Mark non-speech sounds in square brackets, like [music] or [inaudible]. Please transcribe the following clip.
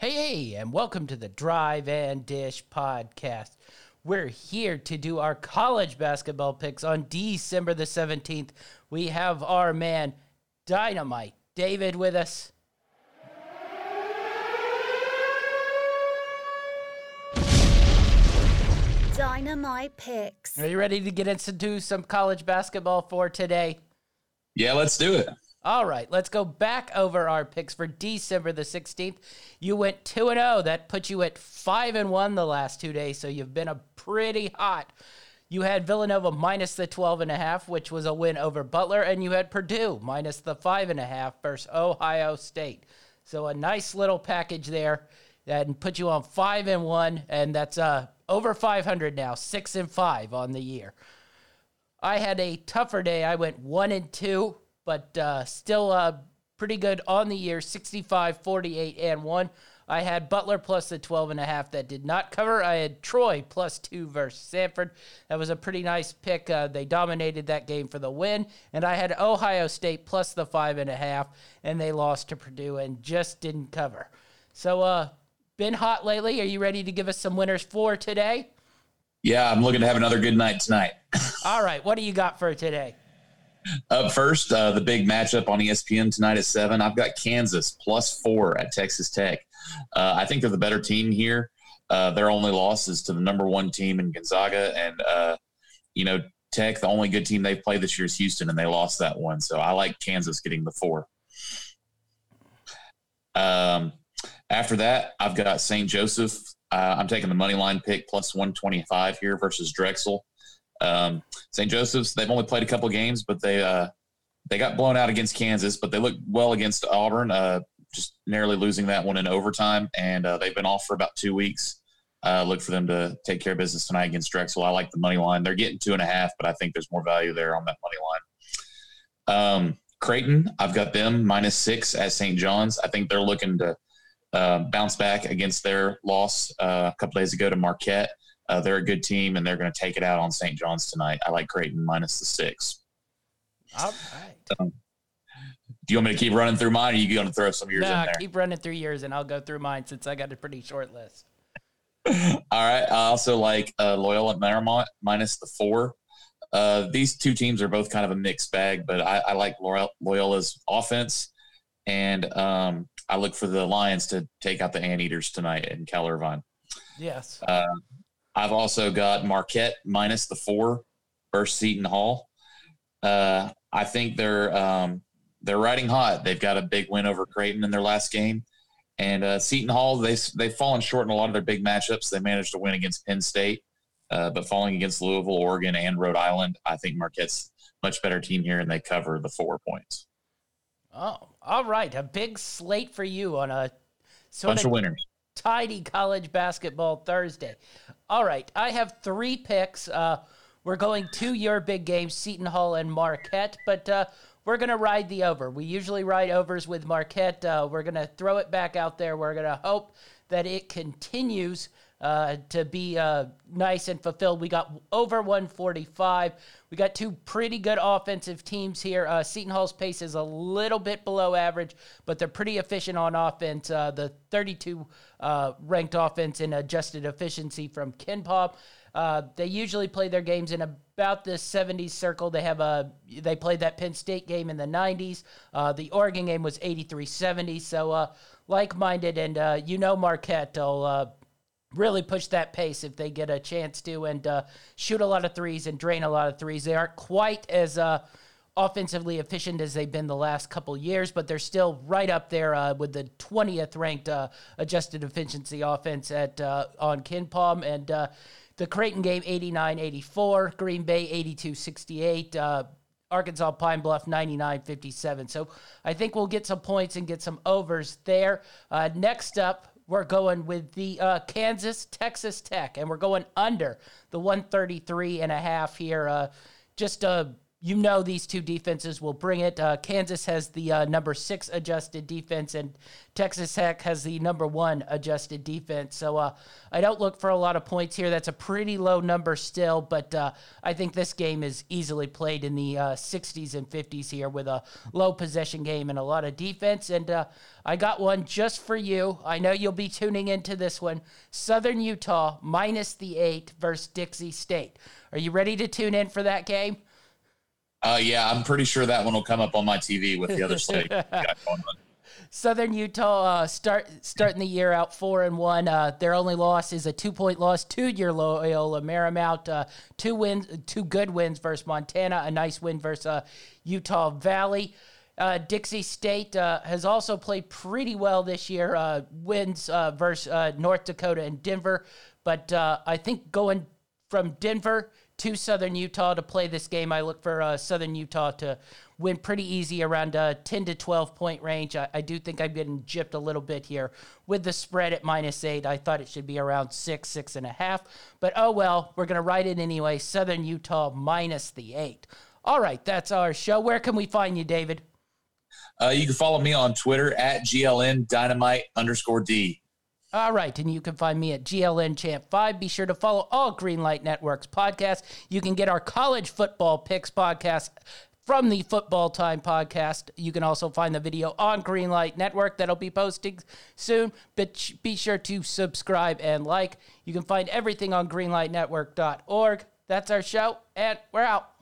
Hey, hey, and welcome to the Drive and Dish podcast. We're here to do our college basketball picks on December the 17th. We have our man, Dynamite David, with us. Dynamite picks. Are you ready to get into some college basketball for today? Yeah, let's do it. All right, let's go back over our picks for December the 16th. You went 2 and 0. That puts you at 5 and 1 the last 2 days, so you've been a pretty hot. You had Villanova minus the 12 and a half, which was a win over Butler, and you had Purdue minus the 5 and a half versus Ohio State. So a nice little package there and put you on 5 and 1 and that's uh over 500 now, 6 and 5 on the year. I had a tougher day. I went 1 and 2 but uh, still uh, pretty good on the year 65, 48, and 1. I had Butler plus the 12 and a half that did not cover. I had Troy plus two versus Samford. That was a pretty nice pick. Uh, they dominated that game for the win. And I had Ohio State plus the five and a half, and they lost to Purdue and just didn't cover. So, uh, been hot lately. Are you ready to give us some winners for today? Yeah, I'm looking to have another good night tonight. All right. What do you got for today? Up first, uh, the big matchup on ESPN tonight at seven. I've got Kansas plus four at Texas Tech. Uh, I think they're the better team here. Uh, their only loss is to the number one team in Gonzaga, and uh, you know Tech. The only good team they've played this year is Houston, and they lost that one. So I like Kansas getting the four. Um, after that, I've got St. Joseph. Uh, I'm taking the money line pick plus 125 here versus Drexel. Um, St. Joseph's they've only played a couple games, but they uh, they got blown out against Kansas, but they looked well against Auburn, uh, just narrowly losing that one in overtime, and uh, they've been off for about two weeks. Uh, look for them to take care of business tonight against Drexel. I like the money line. They're getting two and a half, but I think there's more value there on that money line. Um, Creighton, I've got them minus six at St. John's. I think they're looking to uh, bounce back against their loss uh, a couple days ago to Marquette. Uh, they're a good team, and they're going to take it out on St. John's tonight. I like Creighton minus the six. All right. Um, do you want me to keep running through mine, or are you going to throw some yours nah, in there? keep running through yours, and I'll go through mine since I got a pretty short list. [laughs] All right. I also like uh, Loyola Marymount minus the four. Uh, these two teams are both kind of a mixed bag, but I, I like Loyola's offense, and um, I look for the Lions to take out the Anteaters tonight in Cal Irvine. Yes. Uh, I've also got Marquette minus the four versus Seton Hall. Uh, I think they're um, they're riding hot. They've got a big win over Creighton in their last game, and uh, Seton Hall they they've fallen short in a lot of their big matchups. They managed to win against Penn State, uh, but falling against Louisville, Oregon, and Rhode Island, I think Marquette's much better team here, and they cover the four points. Oh, all right, a big slate for you on a bunch of, of winners tidy college basketball Thursday. All right, I have three picks. Uh, we're going to your big games, Seton Hall and Marquette, but uh, we're going to ride the over. We usually ride overs with Marquette. Uh, we're going to throw it back out there. We're going to hope that it continues uh, to be uh, nice and fulfilled. We got over 145. We got two pretty good offensive teams here. Uh, Seton Hall's pace is a little bit below average, but they're pretty efficient on offense. Uh, the 32 uh, ranked offense in adjusted efficiency from KenPom. Uh, they usually play their games in about the 70s circle. They have a they played that Penn State game in the 90s. the Oregon game was 83-70. So like-minded, and you know Marquette will really push that pace if they get a chance to and uh, shoot a lot of threes and drain a lot of threes. They aren't quite as uh, offensively efficient as they've been the last couple years, but they're still right up there uh, with the 20th ranked uh, adjusted efficiency offense at uh, on KenPom and uh, the Creighton game 89-84, Green Bay 82-68. Arkansas Pine Bluff 99 57. So I think we'll get some points and get some overs there. next up, we're going with the uh, Kansas Texas Tech, and we're going under the 133 and a half here. Uh, just a you know these two defenses will bring it. Uh, Kansas has the uh, number six adjusted defense, and Texas Tech has the number one adjusted defense. So uh, I don't look for a lot of points here. That's a pretty low number still, but uh, I think this game is easily played in the 60s uh, and 50s here with a low possession game and a lot of defense. And uh, I got one just for you. I know you'll be tuning into this one Southern Utah minus the eight versus Dixie State. Are you ready to tune in for that game? Uh, yeah, I'm pretty sure that one will come up on my TV with the other [laughs] state. Southern Utah uh, start starting the year out four and one. Uh, their only loss is a two point loss to your Loyola Marymount. Uh, two wins, two good wins versus Montana. A nice win versus uh, Utah Valley. Uh, Dixie State uh, has also played pretty well this year. wins versus North Dakota and Denver, but I think going from Denver to Southern Utah to play this game. I look for uh, Southern Utah to win pretty easy around a 10 to 12 point range. I, I, do think I'm getting gypped a little bit here with the spread at minus eight. I thought it should be around six, six and a half. But oh well, we're going to write it anyway. Southern Utah minus the eight. All right, that's our show. Where can we find you, David? Uh, you can follow me on Twitter at GLN Dynamite underscore D. All right, and you can find me at GLN Champ 5. Be sure to follow all Greenlight Networks podcasts. You can get our college football picks podcast from the Football Time podcast. You can also find the video on Greenlight Network that'll be posting soon. But be sure to subscribe and like. You can find everything on greenlightnetwork.org. That's our show, and we're out.